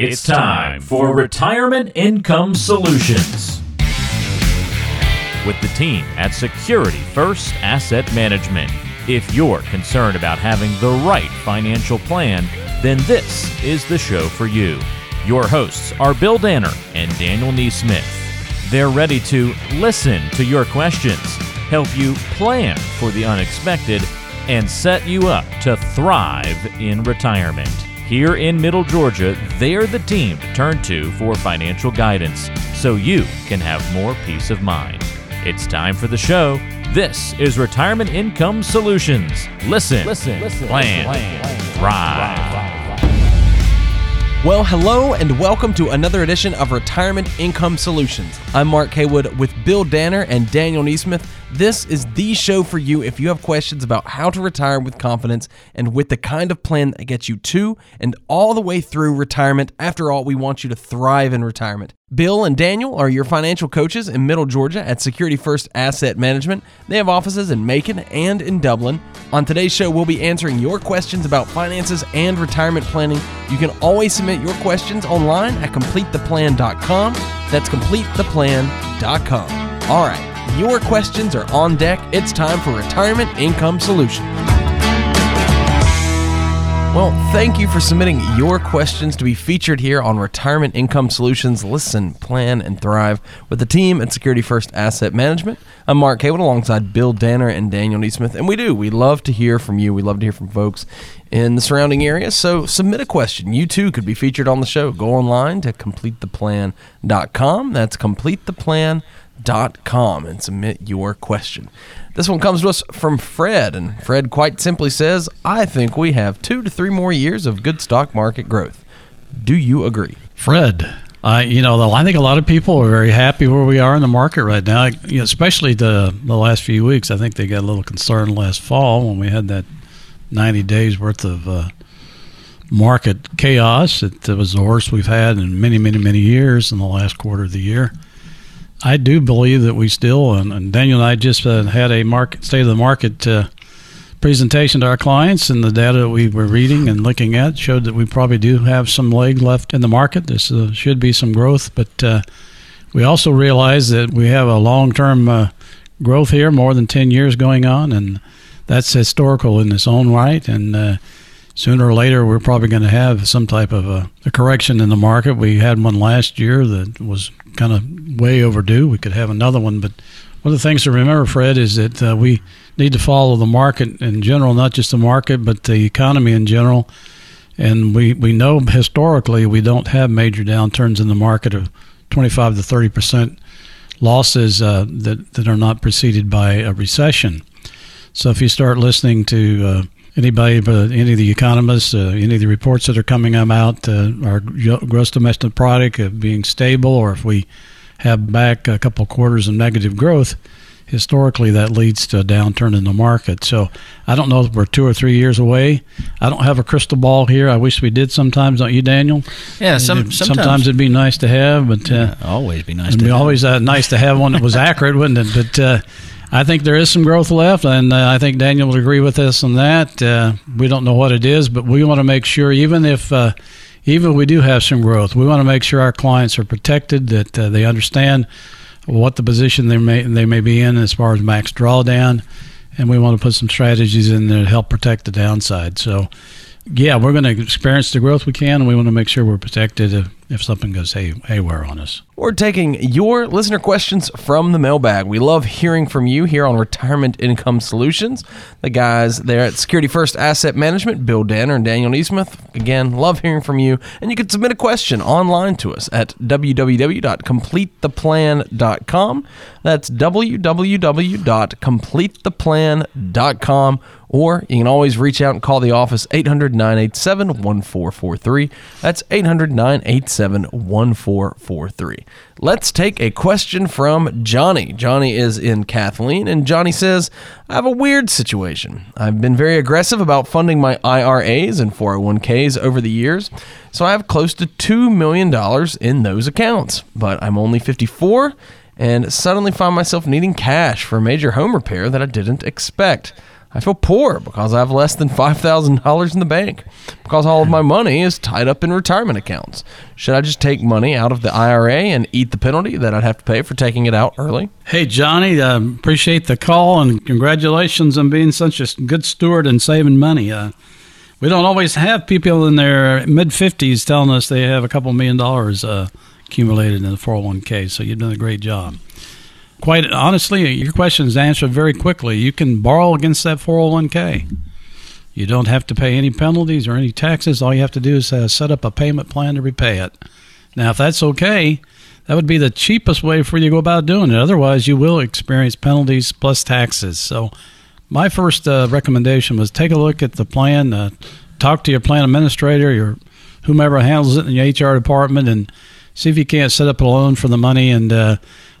It's time for Retirement Income Solutions with the team at Security First Asset Management. If you're concerned about having the right financial plan, then this is the show for you. Your hosts are Bill Danner and Daniel Neesmith. They're ready to listen to your questions, help you plan for the unexpected, and set you up to thrive in retirement. Here in Middle Georgia, they're the team to turn to for financial guidance so you can have more peace of mind. It's time for the show. This is Retirement Income Solutions. Listen, listen, listen plan, plan, thrive. Well, hello and welcome to another edition of Retirement Income Solutions. I'm Mark Haywood with Bill Danner and Daniel Neesmith. This is the show for you if you have questions about how to retire with confidence and with the kind of plan that gets you to and all the way through retirement. After all, we want you to thrive in retirement. Bill and Daniel are your financial coaches in Middle Georgia at Security First Asset Management. They have offices in Macon and in Dublin. On today's show, we'll be answering your questions about finances and retirement planning. You can always submit your questions online at completetheplan.com. That's completetheplan.com. All right, your questions are on deck. It's time for Retirement Income Solutions. Well, thank you for submitting your questions to be featured here on Retirement Income Solutions. Listen, plan, and thrive with the team at Security First Asset Management. I'm Mark Haywood alongside Bill Danner and Daniel Neesmith. And we do, we love to hear from you. We love to hear from folks in the surrounding area. So submit a question. You too could be featured on the show. Go online to completetheplan.com. That's completetheplan.com and submit your question. This one comes to us from Fred, and Fred quite simply says, I think we have two to three more years of good stock market growth. Do you agree? Fred, I you know I think a lot of people are very happy where we are in the market right now, especially the the last few weeks. I think they got a little concerned last fall when we had that 90 days worth of uh, market chaos. It, it was the worst we've had in many, many, many years in the last quarter of the year. I do believe that we still, and, and Daniel and I just uh, had a market state of the market uh, presentation to our clients, and the data that we were reading and looking at showed that we probably do have some leg left in the market. This uh, should be some growth, but uh, we also realize that we have a long term uh, growth here, more than 10 years going on, and that's historical in its own right. And uh, sooner or later, we're probably going to have some type of a, a, correction in the market. We had one last year that was kind of way overdue. We could have another one, but one of the things to remember, Fred, is that uh, we need to follow the market in general, not just the market, but the economy in general. And we, we know historically we don't have major downturns in the market of 25 to 30 percent losses uh, that, that are not preceded by a recession. So if you start listening to uh, anybody, but any of the economists, uh, any of the reports that are coming out, uh, our gross domestic product uh, being stable, or if we have back a couple quarters of negative growth, historically that leads to a downturn in the market. So I don't know if we're two or three years away. I don't have a crystal ball here. I wish we did sometimes, don't you, Daniel? Yeah, some, sometimes, sometimes it'd be nice to have, but uh, yeah, always be nice. It'd be always uh, nice to have one that was accurate, wouldn't it? But uh, I think there is some growth left, and uh, I think Daniel would agree with us on that. Uh, we don't know what it is, but we want to make sure, even if uh, even if we do have some growth, we want to make sure our clients are protected, that uh, they understand what the position they may they may be in as far as max drawdown, and we want to put some strategies in there to help protect the downside. So yeah, we're going to experience the growth we can, and we want to make sure we're protected if, if something goes hay, haywire on us. We're taking your listener questions from the mailbag. We love hearing from you here on Retirement Income Solutions. The guys there at Security First Asset Management, Bill Danner and Daniel Neesmith. Again, love hearing from you. And you can submit a question online to us at www.completetheplan.com. That's www.completetheplan.com or you can always reach out and call the office 800 987 1443. That's 800 987 1443. Let's take a question from Johnny. Johnny is in Kathleen, and Johnny says, I have a weird situation. I've been very aggressive about funding my IRAs and 401ks over the years, so I have close to $2 million in those accounts. But I'm only 54 and suddenly find myself needing cash for a major home repair that I didn't expect. I feel poor because I have less than $5,000 in the bank because all of my money is tied up in retirement accounts. Should I just take money out of the IRA and eat the penalty that I'd have to pay for taking it out early? Hey, Johnny, uh, appreciate the call and congratulations on being such a good steward and saving money. Uh, we don't always have people in their mid 50s telling us they have a couple million dollars uh, accumulated in the 401k, so you've done a great job quite honestly, your question is answered very quickly. You can borrow against that 401k. You don't have to pay any penalties or any taxes. All you have to do is uh, set up a payment plan to repay it. Now, if that's okay, that would be the cheapest way for you to go about doing it. Otherwise, you will experience penalties plus taxes. So, my first uh, recommendation was take a look at the plan, uh, talk to your plan administrator, your whomever handles it in your HR department, and see if you can't set up a loan for the money and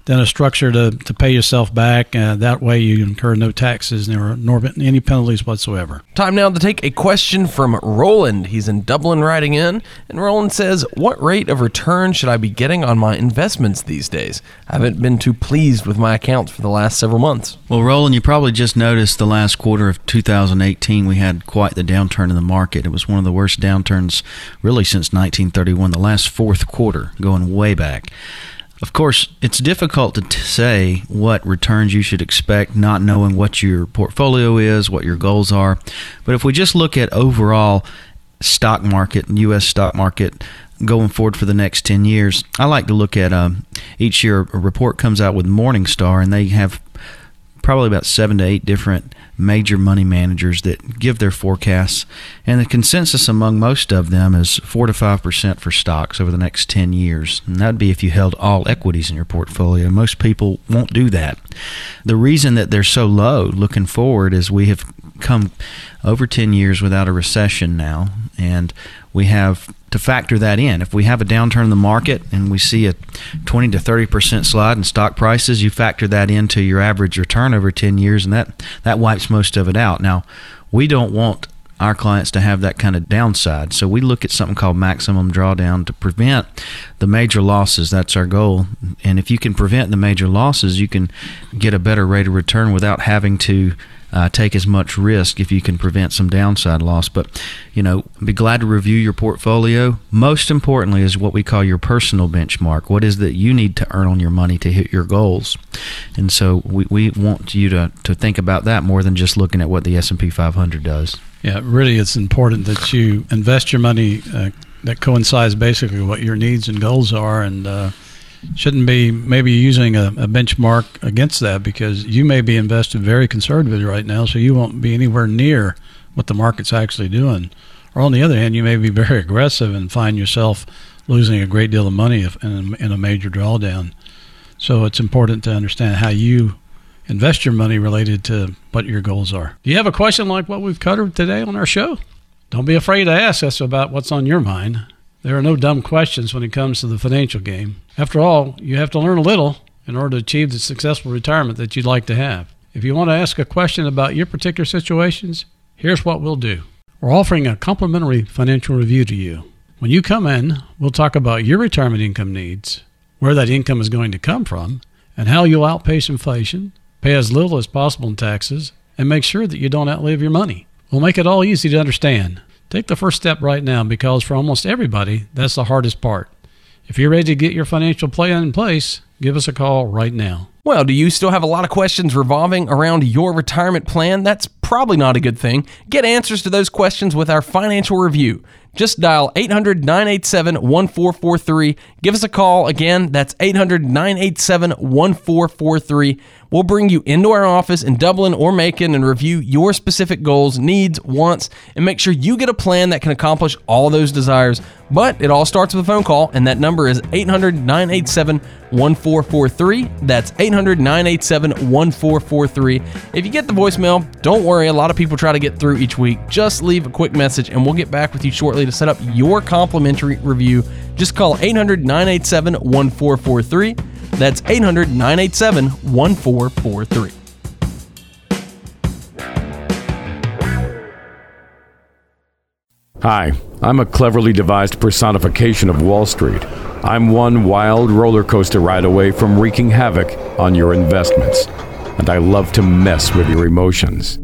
then a structure to, to pay yourself back. Uh, that way, you incur no taxes nor, nor any penalties whatsoever. Time now to take a question from Roland. He's in Dublin writing in, and Roland says, What rate of return should I be getting on my investments these days? I haven't been too pleased with my accounts for the last several months. Well, Roland, you probably just noticed the last quarter of 2018, we had quite the downturn in the market. It was one of the worst downturns really since 1931, the last fourth quarter, going way back. Of course, it's difficult to t- say what returns you should expect, not knowing what your portfolio is, what your goals are. But if we just look at overall stock market, U.S. stock market, going forward for the next 10 years, I like to look at um, each year a report comes out with Morningstar, and they have probably about seven to eight different major money managers that give their forecasts, and the consensus among most of them is four to five percent for stocks over the next ten years. And that'd be if you held all equities in your portfolio. Most people won't do that. The reason that they're so low looking forward is we have come over 10 years without a recession now, and we have to factor that in. If we have a downturn in the market and we see a 20 to 30 percent slide in stock prices, you factor that into your average return over 10 years, and that that wipes most of it out. Now, we don't want our clients to have that kind of downside. So we look at something called maximum drawdown to prevent the major losses. That's our goal. And if you can prevent the major losses, you can get a better rate of return without having to uh, take as much risk if you can prevent some downside loss. But, you know, be glad to review your portfolio. Most importantly is what we call your personal benchmark. What is that you need to earn on your money to hit your goals? And so we, we want you to, to think about that more than just looking at what the S&P 500 does. Yeah, really, it's important that you invest your money uh, that coincides basically with what your needs and goals are and uh, – shouldn't be maybe using a, a, benchmark against that because you may be invested very conservatively right now, so you won't be anywhere near what the market's actually doing. Or on the other hand, you may be very aggressive and find yourself losing a great deal of money in a, in a major drawdown. So it's important to understand how you invest your money related to what your goals are. Do you have a question like what we've covered today on our show? Don't be afraid to ask us about what's on your mind. There are no dumb questions when it comes to the financial game. After all, you have to learn a little in order to achieve the successful retirement that you'd like to have. If you want to ask a question about your particular situations, here's what we'll do. We're offering a complimentary financial review to you. When you come in, we'll talk about your retirement income needs, where that income is going to come from, and how you'll outpace inflation, pay as little as possible in taxes, and make sure that you don't outlive your money. We'll make it all easy to understand. Take the first step right now because for almost everybody, that's the hardest part. If you're ready to get your financial plan in place, give us a call right now. Well, do you still have a lot of questions revolving around your retirement plan? That's probably not a good thing. Get answers to those questions with our financial review. Just dial 800 987 1443. Give us a call. Again, that's 800 987 1443. We'll bring you into our office in Dublin or Macon and review your specific goals, needs, wants, and make sure you get a plan that can accomplish all those desires. But it all starts with a phone call, and that number is 800 987 1443. That's 800 987 1443. If you get the voicemail, don't worry. A lot of people try to get through each week. Just leave a quick message, and we'll get back with you shortly to set up your complimentary review. Just call 800 987 1443. That's 800 987 1443. Hi, I'm a cleverly devised personification of Wall Street. I'm one wild roller coaster ride away from wreaking havoc on your investments, and I love to mess with your emotions.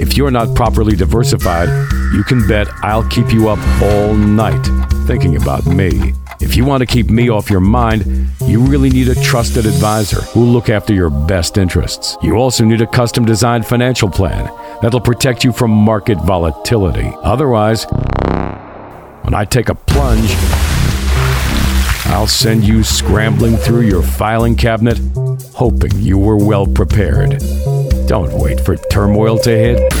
If you're not properly diversified, you can bet I'll keep you up all night thinking about me. If you want to keep me off your mind, you really need a trusted advisor who will look after your best interests. You also need a custom designed financial plan that'll protect you from market volatility. Otherwise, when I take a plunge, I'll send you scrambling through your filing cabinet, hoping you were well prepared. Don't wait for turmoil to hit.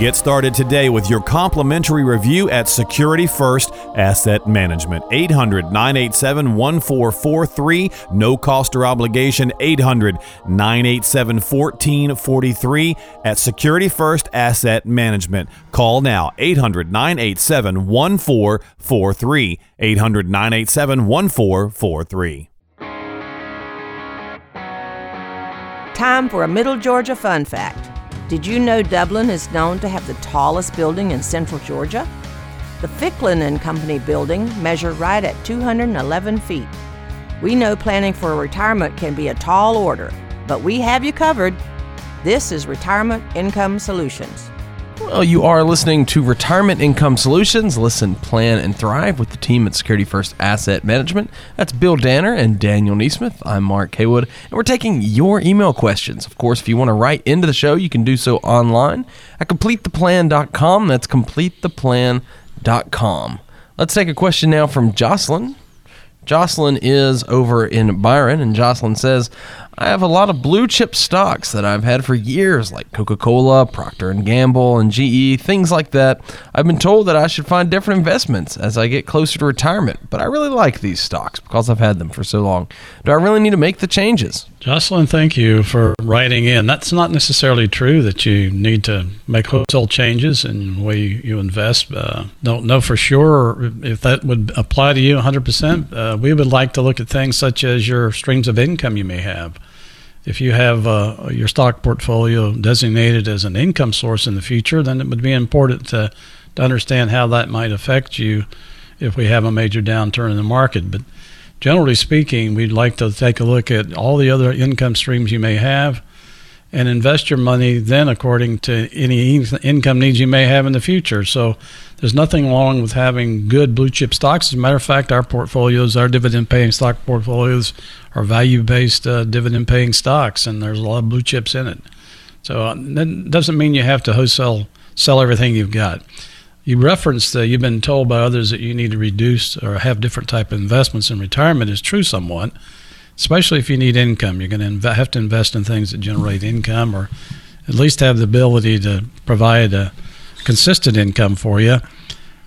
Get started today with your complimentary review at Security First Asset Management. 800 987 1443. No cost or obligation. 800 987 1443 at Security First Asset Management. Call now 800 987 1443. 800 987 1443. Time for a Middle Georgia fun fact. Did you know Dublin is known to have the tallest building in central Georgia? The Ficklin and Company building measured right at 211 feet. We know planning for retirement can be a tall order, but we have you covered. This is Retirement Income Solutions. Well, you are listening to Retirement Income Solutions. Listen, plan, and thrive with the team at Security First Asset Management. That's Bill Danner and Daniel Neesmith. I'm Mark Haywood, and we're taking your email questions. Of course, if you want to write into the show, you can do so online at completetheplan.com. That's completetheplan.com. Let's take a question now from Jocelyn. Jocelyn is over in Byron, and Jocelyn says, I have a lot of blue chip stocks that I've had for years, like Coca-Cola, Procter and Gamble, and GE, things like that. I've been told that I should find different investments as I get closer to retirement, but I really like these stocks because I've had them for so long. Do I really need to make the changes? Jocelyn, thank you for writing in. That's not necessarily true that you need to make wholesale changes in the way you invest. Uh, don't know for sure if that would apply to you 100%. Uh, we would like to look at things such as your streams of income you may have if you have uh, your stock portfolio designated as an income source in the future, then it would be important to, to understand how that might affect you if we have a major downturn in the market. But generally speaking, we'd like to take a look at all the other income streams you may have and invest your money then according to any income needs you may have in the future. So there's nothing wrong with having good blue chip stocks. As a matter of fact, our portfolios, our dividend paying stock portfolios, are value based uh, dividend paying stocks, and there's a lot of blue chips in it. So uh, that doesn't mean you have to wholesale sell everything you've got. You referenced that you've been told by others that you need to reduce or have different type of investments in retirement is true somewhat especially if you need income. You're going to have to invest in things that generate income or at least have the ability to provide a consistent income for you.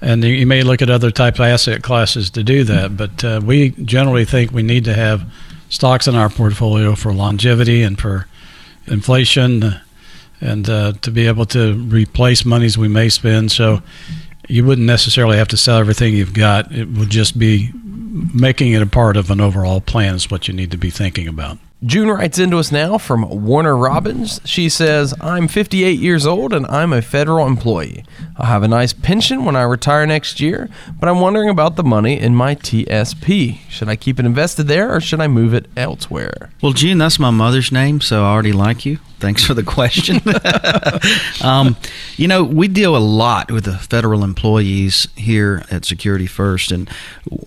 And you may look at other type of asset classes to do that, but uh, we generally think we need to have stocks in our portfolio for longevity and for inflation and uh, to be able to replace monies we may spend. So you wouldn't necessarily have to sell everything you've got. It would just be making it a part of an overall plan is what you need to be thinking about. June writes into us now from Warner Robins. She says, I'm 58 years old and I'm a federal employee. I'll have a nice pension when I retire next year, but I'm wondering about the money in my TSP. Should I keep it invested there or should I move it elsewhere? Well, June, that's my mother's name, so I already like you. Thanks for the question. um, you know, we deal a lot with the federal employees here at Security First, and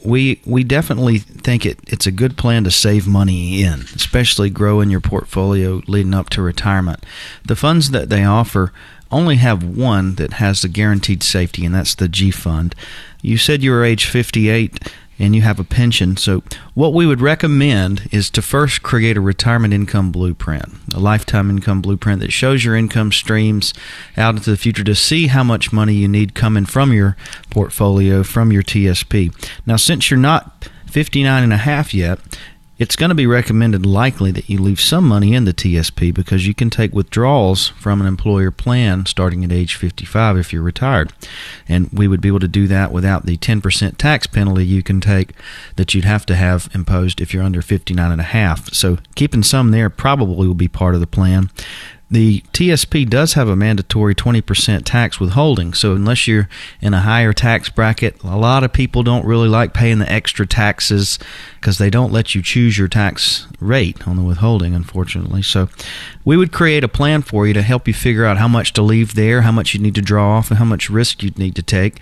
we we definitely think it, it's a good plan to save money in, especially growing your portfolio leading up to retirement. The funds that they offer only have one that has the guaranteed safety, and that's the G Fund. You said you were age 58 and you have a pension. So, what we would recommend is to first create a retirement income blueprint, a lifetime income blueprint that shows your income streams out into the future to see how much money you need coming from your portfolio, from your TSP. Now, since you're not 59 and a half yet, it's going to be recommended likely that you leave some money in the TSP because you can take withdrawals from an employer plan starting at age 55 if you're retired. And we would be able to do that without the 10% tax penalty you can take that you'd have to have imposed if you're under 59 and a half. So keeping some there probably will be part of the plan. The TSP does have a mandatory 20% tax withholding. So, unless you're in a higher tax bracket, a lot of people don't really like paying the extra taxes because they don't let you choose your tax rate on the withholding, unfortunately. So, we would create a plan for you to help you figure out how much to leave there, how much you need to draw off, and how much risk you'd need to take.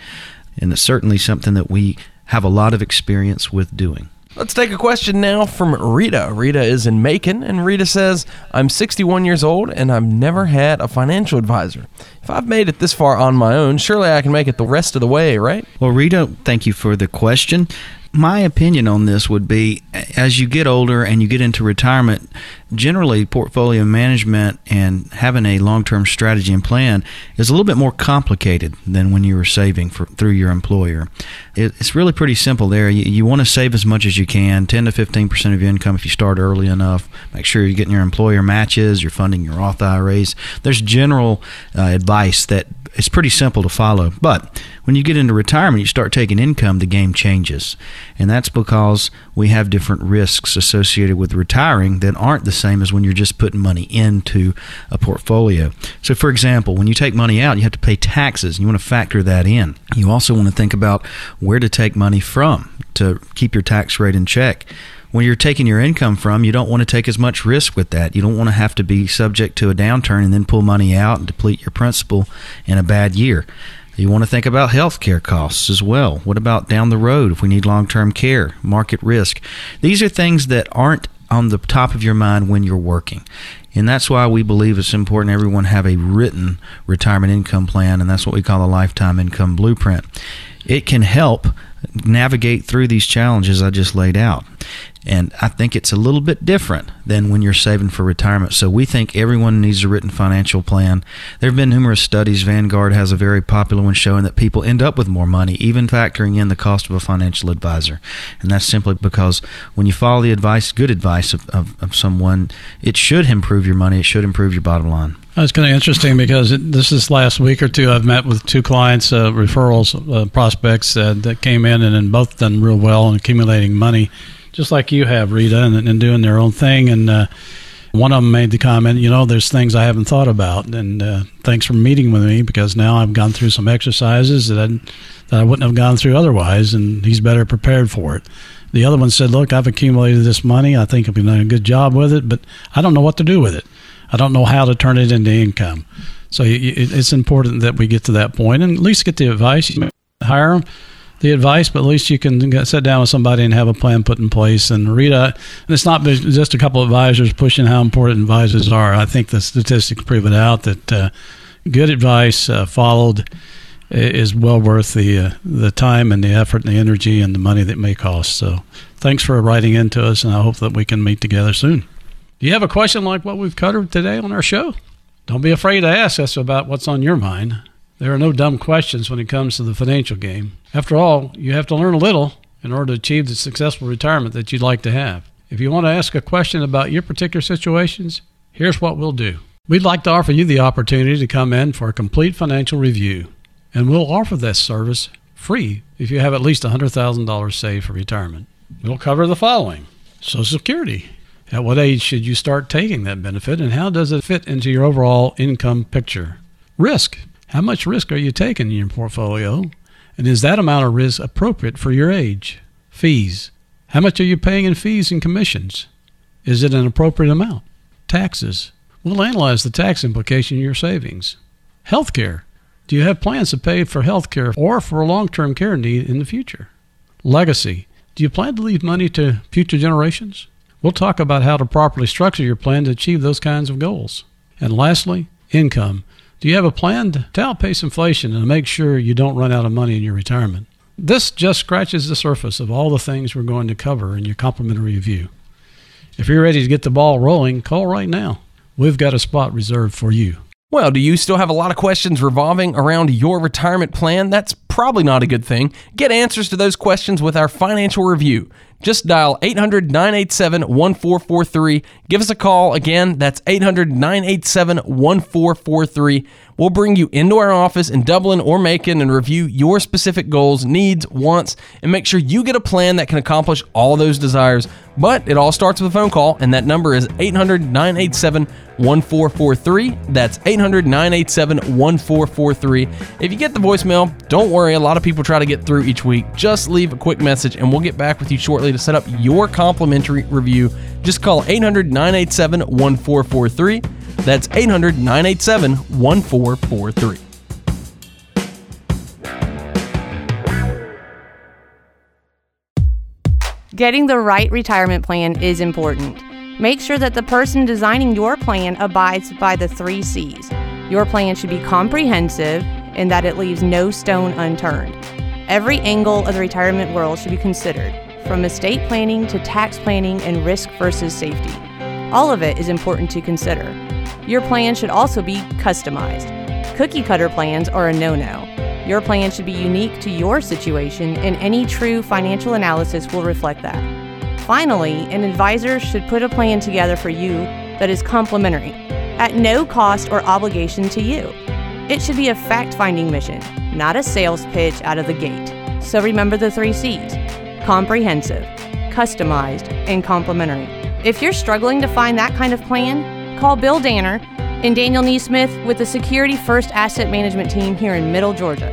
And it's certainly something that we have a lot of experience with doing. Let's take a question now from Rita. Rita is in Macon, and Rita says, I'm 61 years old and I've never had a financial advisor. If I've made it this far on my own, surely I can make it the rest of the way, right? Well, Rita, thank you for the question my opinion on this would be as you get older and you get into retirement, generally portfolio management and having a long-term strategy and plan is a little bit more complicated than when you were saving for, through your employer. It, it's really pretty simple there. You, you want to save as much as you can, 10 to 15 percent of your income if you start early enough. Make sure you're getting your employer matches, you're funding your Roth IRAs. There's general uh, advice that it's pretty simple to follow. But when you get into retirement, you start taking income, the game changes. And that's because we have different risks associated with retiring that aren't the same as when you're just putting money into a portfolio. So, for example, when you take money out, you have to pay taxes. And you want to factor that in. You also want to think about where to take money from to keep your tax rate in check when you're taking your income from, you don't want to take as much risk with that. You don't want to have to be subject to a downturn and then pull money out and deplete your principal in a bad year. You want to think about health care costs as well. What about down the road if we need long term care, market risk? These are things that aren't on the top of your mind when you're working. And that's why we believe it's important everyone have a written retirement income plan, and that's what we call a lifetime income blueprint. It can help navigate through these challenges I just laid out. And I think it's a little bit different than when you're saving for retirement. So we think everyone needs a written financial plan. There have been numerous studies. Vanguard has a very popular one showing that people end up with more money, even factoring in the cost of a financial advisor. And that's simply because when you follow the advice, good advice of, of, of someone, it should improve your money. It should improve your bottom line. It's kind of interesting because it, this is last week or two. I've met with two clients, uh, referrals, uh, prospects uh, that came in and, and both done real well in accumulating money just like you have, Rita, and, and doing their own thing. And uh, one of them made the comment, you know, there's things I haven't thought about, and uh, thanks for meeting with me because now I've gone through some exercises that I, that I wouldn't have gone through otherwise, and he's better prepared for it. The other one said, look, I've accumulated this money. I think I've been doing a good job with it, but I don't know what to do with it. I don't know how to turn it into income. So it's important that we get to that point and at least get the advice. Hire them the advice, but at least you can sit down with somebody and have a plan put in place. And Rita, and it's not just a couple of advisors pushing how important advisors are. I think the statistics prove it out that uh, good advice uh, followed is well worth the uh, the time and the effort and the energy and the money that may cost. So, thanks for writing into us, and I hope that we can meet together soon. Do you have a question like what we've covered today on our show? Don't be afraid to ask us about what's on your mind. There are no dumb questions when it comes to the financial game. After all, you have to learn a little in order to achieve the successful retirement that you'd like to have. If you want to ask a question about your particular situations, here's what we'll do. We'd like to offer you the opportunity to come in for a complete financial review, and we'll offer this service free if you have at least $100,000 saved for retirement. We'll cover the following Social Security. At what age should you start taking that benefit, and how does it fit into your overall income picture? Risk. How much risk are you taking in your portfolio? And is that amount of risk appropriate for your age? Fees. How much are you paying in fees and commissions? Is it an appropriate amount? Taxes. We'll analyze the tax implication of your savings. Healthcare. Do you have plans to pay for healthcare or for a long term care need in the future? Legacy. Do you plan to leave money to future generations? We'll talk about how to properly structure your plan to achieve those kinds of goals. And lastly, income. Do you have a plan to outpace inflation and make sure you don't run out of money in your retirement? This just scratches the surface of all the things we're going to cover in your complimentary review. If you're ready to get the ball rolling, call right now. We've got a spot reserved for you. Well, do you still have a lot of questions revolving around your retirement plan? That's probably not a good thing. Get answers to those questions with our financial review. Just dial 800 987 1443. Give us a call. Again, that's 800 987 1443. We'll bring you into our office in Dublin or Macon and review your specific goals, needs, wants, and make sure you get a plan that can accomplish all those desires. But it all starts with a phone call, and that number is 800 987 1443. That's 800 987 1443. If you get the voicemail, don't worry. A lot of people try to get through each week. Just leave a quick message, and we'll get back with you shortly to set up your complimentary review. Just call 800 987 1443. That's 800 987 1443. Getting the right retirement plan is important. Make sure that the person designing your plan abides by the three C's. Your plan should be comprehensive and that it leaves no stone unturned. Every angle of the retirement world should be considered, from estate planning to tax planning and risk versus safety. All of it is important to consider. Your plan should also be customized. Cookie cutter plans are a no no. Your plan should be unique to your situation, and any true financial analysis will reflect that. Finally, an advisor should put a plan together for you that is complimentary, at no cost or obligation to you. It should be a fact finding mission, not a sales pitch out of the gate. So remember the three C's comprehensive, customized, and complimentary. If you're struggling to find that kind of plan, call Bill Danner and Daniel Neesmith with the Security First Asset Management Team here in Middle Georgia.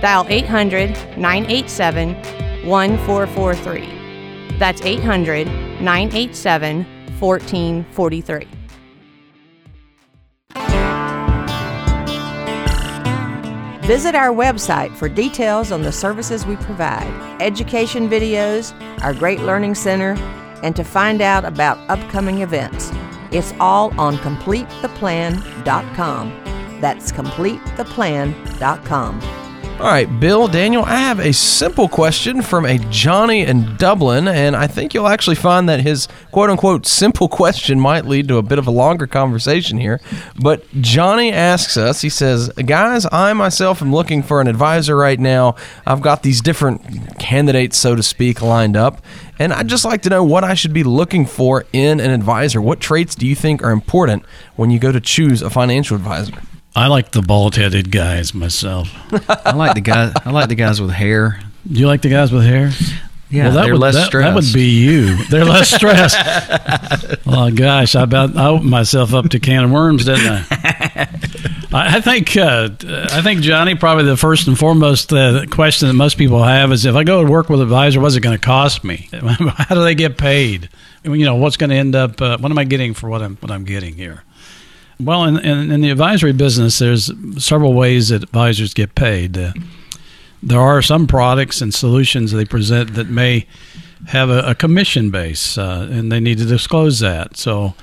Dial 800 987 1443. That's 800 987 1443. Visit our website for details on the services we provide, education videos, our great learning center, and to find out about upcoming events. It's all on CompleteThePlan.com. That's CompleteThePlan.com. All right, Bill, Daniel, I have a simple question from a Johnny in Dublin, and I think you'll actually find that his quote unquote simple question might lead to a bit of a longer conversation here. But Johnny asks us, he says, Guys, I myself am looking for an advisor right now. I've got these different candidates, so to speak, lined up, and I'd just like to know what I should be looking for in an advisor. What traits do you think are important when you go to choose a financial advisor? I like the bald-headed guys myself. I like the guys. I like the guys with hair. Do you like the guys with hair? Yeah, well, that they're would, less that, stressed. That would be you. They're less stressed. oh gosh, I about I opened myself up to can of worms, didn't I? I I think uh, I think Johnny probably the first and foremost uh, question that most people have is if I go to work with an advisor, what's it going to cost me? How do they get paid? You know, what's going to end up? Uh, what am I getting for what I'm what I'm getting here? Well, in, in, in the advisory business, there's several ways that advisors get paid. Uh, there are some products and solutions they present that may have a, a commission base, uh, and they need to disclose that. So,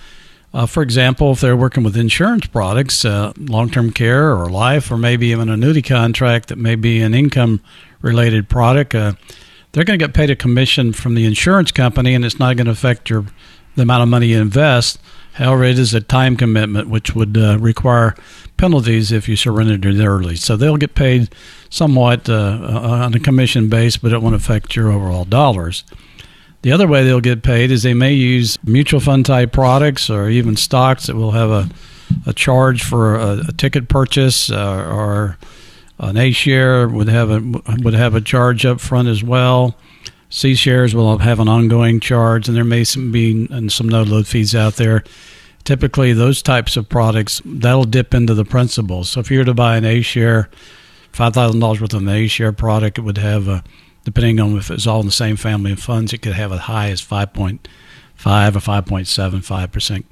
uh, for example, if they're working with insurance products, uh, long term care or life, or maybe even an annuity contract that may be an income related product, uh, they're going to get paid a commission from the insurance company, and it's not going to affect your the amount of money you invest. However, it is a time commitment, which would uh, require penalties if you surrendered it early. So they'll get paid somewhat uh, on a commission base, but it won't affect your overall dollars. The other way they'll get paid is they may use mutual fund type products or even stocks that will have a, a charge for a, a ticket purchase uh, or an A share would have a would have a charge up front as well. C shares will have an ongoing charge, and there may be some no load fees out there. Typically, those types of products that'll dip into the principal. So if you were to buy an A share, five thousand dollars worth of an A share product, it would have a depending on if it's all in the same family of funds, it could have as high as five point five or five point seven five percent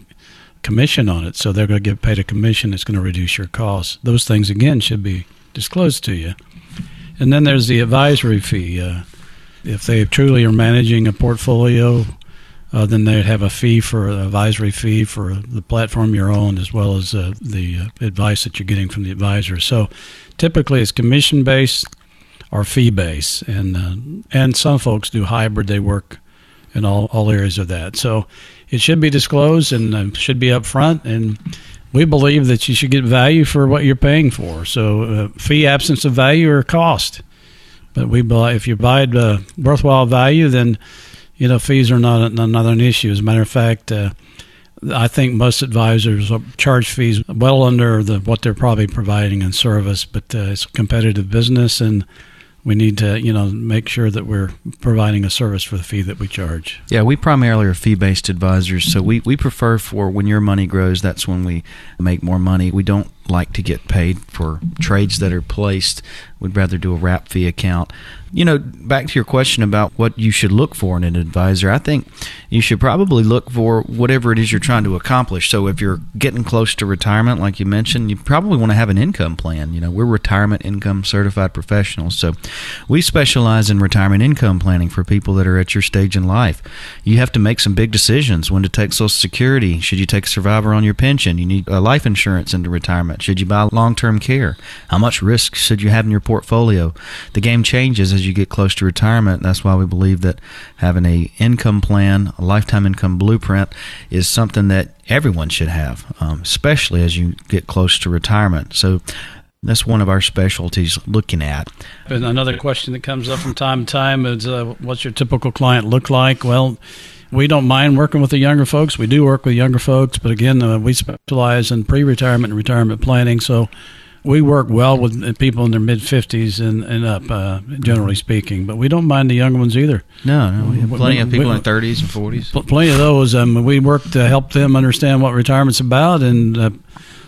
commission on it. So they're going to get paid a commission that's going to reduce your costs. Those things again should be disclosed to you. And then there's the advisory fee. Uh, if they truly are managing a portfolio, uh, then they'd have a fee for an advisory fee for the platform you're on, as well as uh, the uh, advice that you're getting from the advisor. So, typically, it's commission based or fee based, and uh, and some folks do hybrid. They work in all all areas of that. So, it should be disclosed and uh, should be upfront and. We believe that you should get value for what you're paying for. So, uh, fee, absence of value, or cost. But we buy if you buy uh, worthwhile value, then you know, fees are not, not an issue. As a matter of fact, uh, I think most advisors charge fees well under the, what they're probably providing in service, but uh, it's a competitive business, and we need to, you know, make sure that we're providing a service for the fee that we charge. Yeah, we primarily are fee-based advisors, so we, we prefer for when your money grows, that's when we make more money. We don't like to get paid for trades that are placed. We'd rather do a wrap fee account. You know, back to your question about what you should look for in an advisor, I think you should probably look for whatever it is you're trying to accomplish. So if you're getting close to retirement, like you mentioned, you probably want to have an income plan. You know, we're retirement income certified professionals. So we specialize in retirement income planning for people that are at your stage in life. You have to make some big decisions when to take Social Security. Should you take a survivor on your pension? You need a life insurance into retirement. Should you buy long term care? How much risk should you have in your portfolio? The game changes as you get close to retirement. That's why we believe that having a income plan, a lifetime income blueprint, is something that everyone should have, um, especially as you get close to retirement. So that's one of our specialties looking at. And another question that comes up from time to time is uh, what's your typical client look like? Well, we don't mind working with the younger folks. We do work with younger folks, but again, uh, we specialize in pre retirement and retirement planning. So we work well with people in their mid 50s and, and up, uh, generally speaking, but we don't mind the younger ones either. No, no, we have plenty we, of people we, in their 30s and 40s. Plenty of those. Um, we work to help them understand what retirement's about and uh,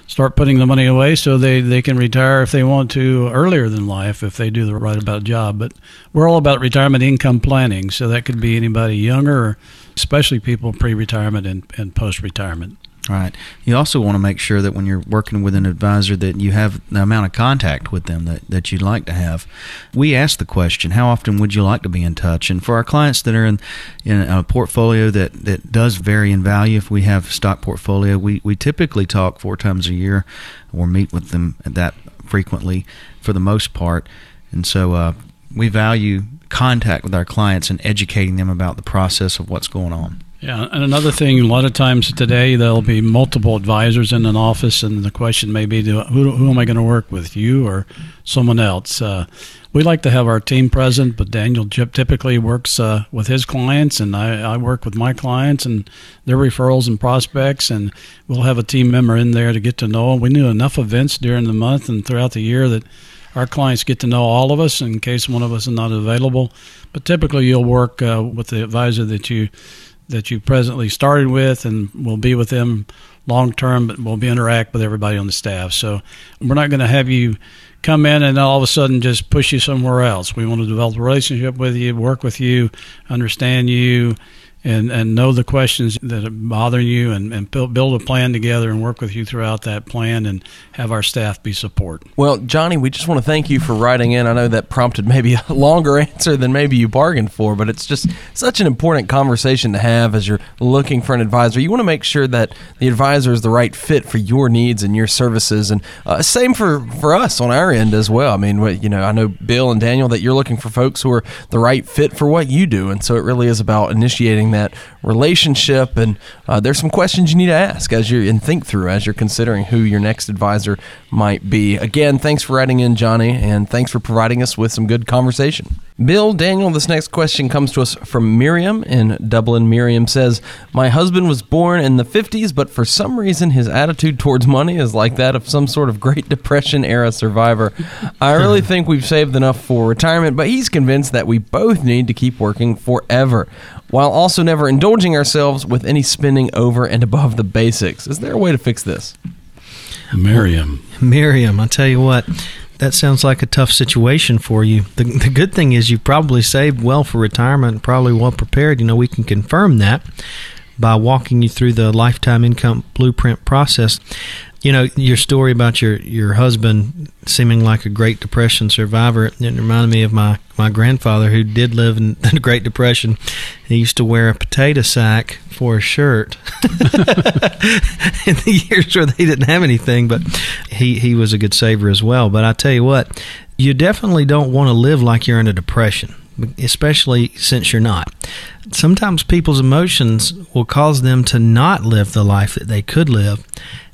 start putting the money away so they, they can retire if they want to earlier than life if they do the right about job. But we're all about retirement income planning, so that could be anybody younger, or especially people pre retirement and, and post retirement. Right. You also want to make sure that when you're working with an advisor that you have the amount of contact with them that, that you'd like to have. We ask the question, how often would you like to be in touch? And for our clients that are in, in a portfolio that, that does vary in value, if we have stock portfolio, we, we typically talk four times a year or meet with them that frequently for the most part. And so uh, we value contact with our clients and educating them about the process of what's going on. Yeah, and another thing, a lot of times today there'll be multiple advisors in an office, and the question may be, who, who am I going to work with, you or someone else? Uh, we like to have our team present, but Daniel typically works uh, with his clients, and I, I, work with my clients and their referrals and prospects, and we'll have a team member in there to get to know them. We do enough events during the month and throughout the year that our clients get to know all of us in case one of us is not available. But typically, you'll work uh, with the advisor that you that you presently started with and will be with them long term, but we'll be interact with everybody on the staff. So we're not going to have you come in and all of a sudden just push you somewhere else. We want to develop a relationship with you, work with you, understand you, and, and know the questions that are bothering you and, and build, a plan together and work with you throughout that plan and have our staff be support. Well, Johnny, we just want to thank you for writing in. I know that prompted maybe a longer answer than maybe you bargained for, but it's just such an important conversation to have as you're looking for an advisor. You want to make sure that the advisor is the right fit for your needs and your services, and uh, same for, for us on our end as well. I mean, you know, I know Bill and Daniel that you're looking for folks who are the right fit for what you do, and so it really is about initiating that relationship. And uh, there's some questions you need to ask as you and think through as you're considering who your next advisor might be. Again, thanks for writing in, Johnny, and thanks for providing us with some good conversation. Bill, Daniel, this next question comes to us from Miriam in Dublin. Miriam says, My husband was born in the 50s, but for some reason his attitude towards money is like that of some sort of Great Depression era survivor. I really think we've saved enough for retirement, but he's convinced that we both need to keep working forever while also never indulging ourselves with any spending over and above the basics. Is there a way to fix this? Miriam. Miriam, I tell you what, that sounds like a tough situation for you. The, the good thing is you probably saved well for retirement, probably well prepared. You know, we can confirm that by walking you through the lifetime income blueprint process. You know, your story about your, your husband seeming like a Great Depression survivor, it reminded me of my, my grandfather who did live in the Great Depression. He used to wear a potato sack for a shirt in the years where they didn't have anything, but he, he was a good saver as well. But I tell you what, you definitely don't want to live like you're in a depression especially since you're not. Sometimes people's emotions will cause them to not live the life that they could live.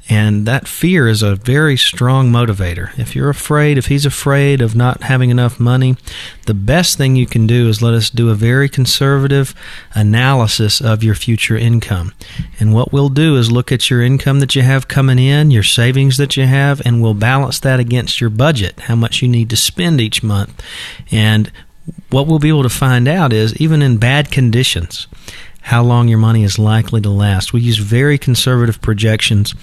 And that fear is a very strong motivator. If you're afraid, if he's afraid of not having enough money, the best thing you can do is let us do a very conservative analysis of your future income. And what we'll do is look at your income that you have coming in, your savings that you have, and we'll balance that against your budget, how much you need to spend each month. And what we'll be able to find out is even in bad conditions, how long your money is likely to last. We use very conservative projections,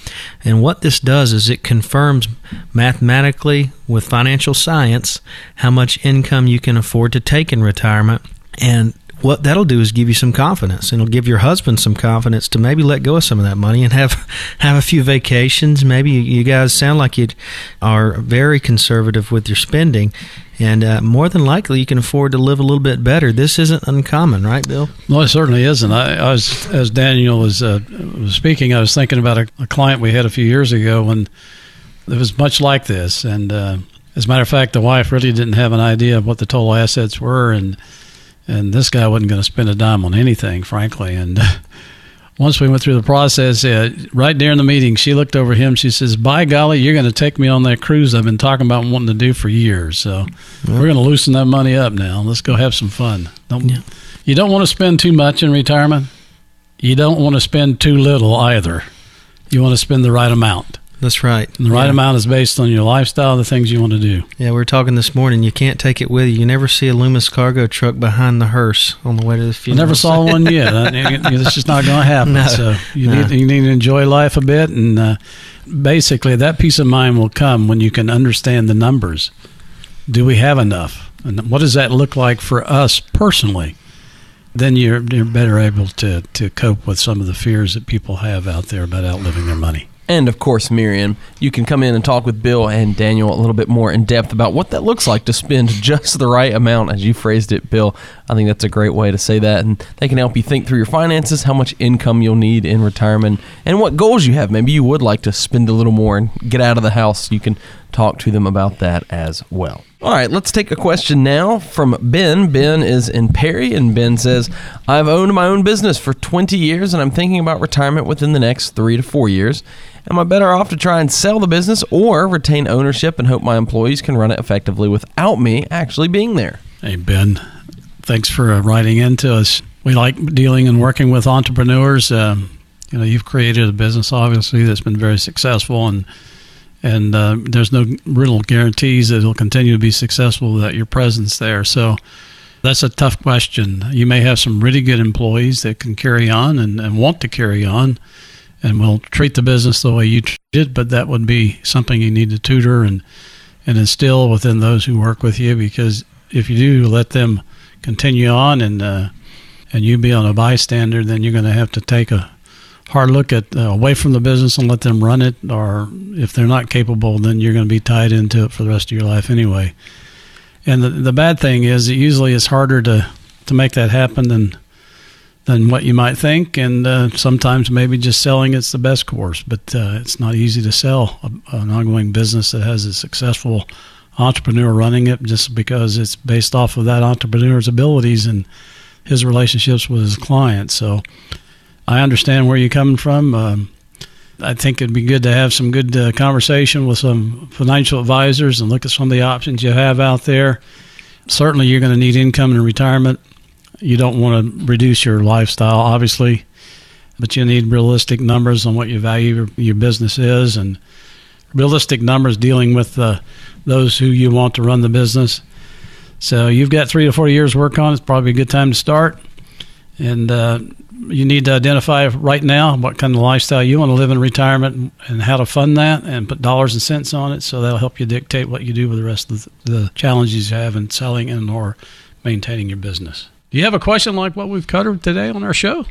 and what this does is it confirms mathematically with financial science how much income you can afford to take in retirement. And what that'll do is give you some confidence and it'll give your husband some confidence to maybe let go of some of that money and have have a few vacations. Maybe you guys sound like you are very conservative with your spending and uh, more than likely you can afford to live a little bit better. This isn't uncommon right bill? No it certainly isn't. I, I was as daniel was, uh, was speaking i was thinking about a, a, client we had a few years ago when it was much like this. And uh, as a matter of fact the wife really didn't have an idea of what the total assets were and and this guy wasn't going to spend a dime on anything, frankly. And once we went through the process, uh, right during the meeting, she looked over him. She says, "By golly, you're going to take me on that cruise I've been talking about wanting to do for years. So yeah. we're going to loosen that money up now. Let's go have some fun. Don't, yeah. You don't want to spend too much in retirement. You don't want to spend too little either. You want to spend the right amount. That's right. And the right yeah. amount is based on your lifestyle, the things you want to do. Yeah, we were talking this morning. You can't take it with you. You never see a Loomis cargo truck behind the hearse on the way to the funeral. I never saw one yet. it's just not going to happen. No, so you, no. need, you need to enjoy life a bit. And uh, basically, that peace of mind will come when you can understand the numbers. Do we have enough? And what does that look like for us personally? Then you're, you're better able to, to cope with some of the fears that people have out there about outliving their money and of course Miriam. You can come in and talk with Bill and Daniel a little bit more in depth about what that looks like to spend just the right amount, as you phrased it, Bill. I think that's a great way to say that, and they can help you think through your finances, how much income you'll need in retirement, and what goals you have. Maybe you would like to spend a little more and get out of the house. You can talk to them about that as well. All right, let's take a question now from Ben. Ben is in Perry, and Ben says, I've owned my own business for 20 years, and I'm thinking about retirement within the next three to four years. Am I better off to try and sell the business or retain ownership and hope my employees can run it effectively without me actually being there? Hey, Ben, thanks for writing in to us. We like dealing and working with entrepreneurs. Um, you know, you've created a business, obviously, that's been very successful, and and uh, there's no real guarantees that it'll continue to be successful without your presence there. So that's a tough question. You may have some really good employees that can carry on and, and want to carry on and will treat the business the way you treat it, but that would be something you need to tutor and, and instill within those who work with you because if you do let them continue on and uh, and you be on a bystander, then you're going to have to take a hard look at uh, away from the business and let them run it. Or if they're not capable, then you're going to be tied into it for the rest of your life anyway. And the the bad thing is, it usually is harder to to make that happen than than what you might think. And uh, sometimes maybe just selling it's the best course, but uh, it's not easy to sell a, an ongoing business that has a successful entrepreneur running it just because it's based off of that entrepreneur's abilities and his relationships with his clients. So I understand where you're coming from. Um, I think it'd be good to have some good uh, conversation with some financial advisors and look at some of the options you have out there. Certainly, you're going to need income in retirement. You don't want to reduce your lifestyle, obviously, but you need realistic numbers on what you value your, your business is and realistic numbers dealing with uh, those who you want to run the business. So you've got three to four years work on. It's probably a good time to start. And uh, you need to identify right now what kind of lifestyle you want to live in retirement and how to fund that and put dollars and cents on it. So that'll help you dictate what you do with the rest of the challenges you have in selling and or maintaining your business. Do you have a question like what we've covered today on our show?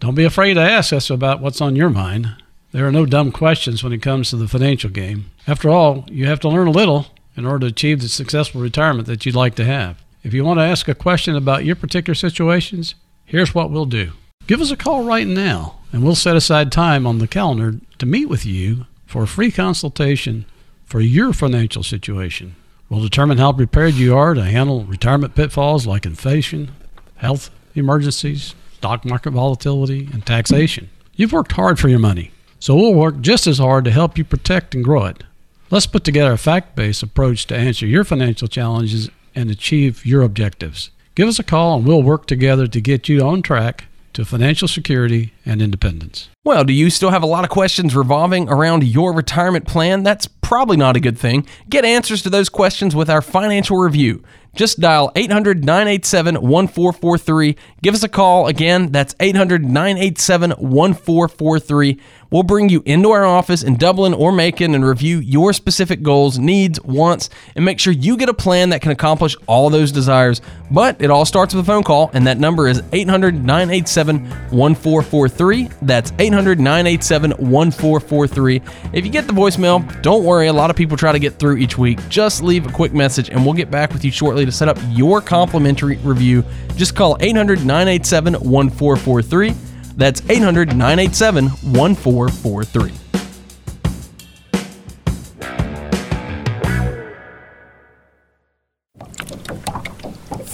Don't be afraid to ask us about what's on your mind. There are no dumb questions when it comes to the financial game. After all, you have to learn a little in order to achieve the successful retirement that you'd like to have. If you want to ask a question about your particular situations, here's what we'll do. Give us a call right now, and we'll set aside time on the calendar to meet with you for a free consultation for your financial situation. We'll determine how prepared you are to handle retirement pitfalls like inflation, health emergencies, stock market volatility, and taxation. You've worked hard for your money. So we'll work just as hard to help you protect and grow it. Let's put together a fact based approach to answer your financial challenges and achieve your objectives. Give us a call and we'll work together to get you on track to financial security and independence. Well, do you still have a lot of questions revolving around your retirement plan? That's probably not a good thing. Get answers to those questions with our financial review. Just dial 800 987 1443. Give us a call. Again, that's 800 987 1443. We'll bring you into our office in Dublin or Macon and review your specific goals, needs, wants, and make sure you get a plan that can accomplish all those desires. But it all starts with a phone call, and that number is 800 987 1443. That's 800 987 1443. If you get the voicemail, don't worry. A lot of people try to get through each week. Just leave a quick message, and we'll get back with you shortly to set up your complimentary review. Just call 800 987 1443. That's 800 987 1443.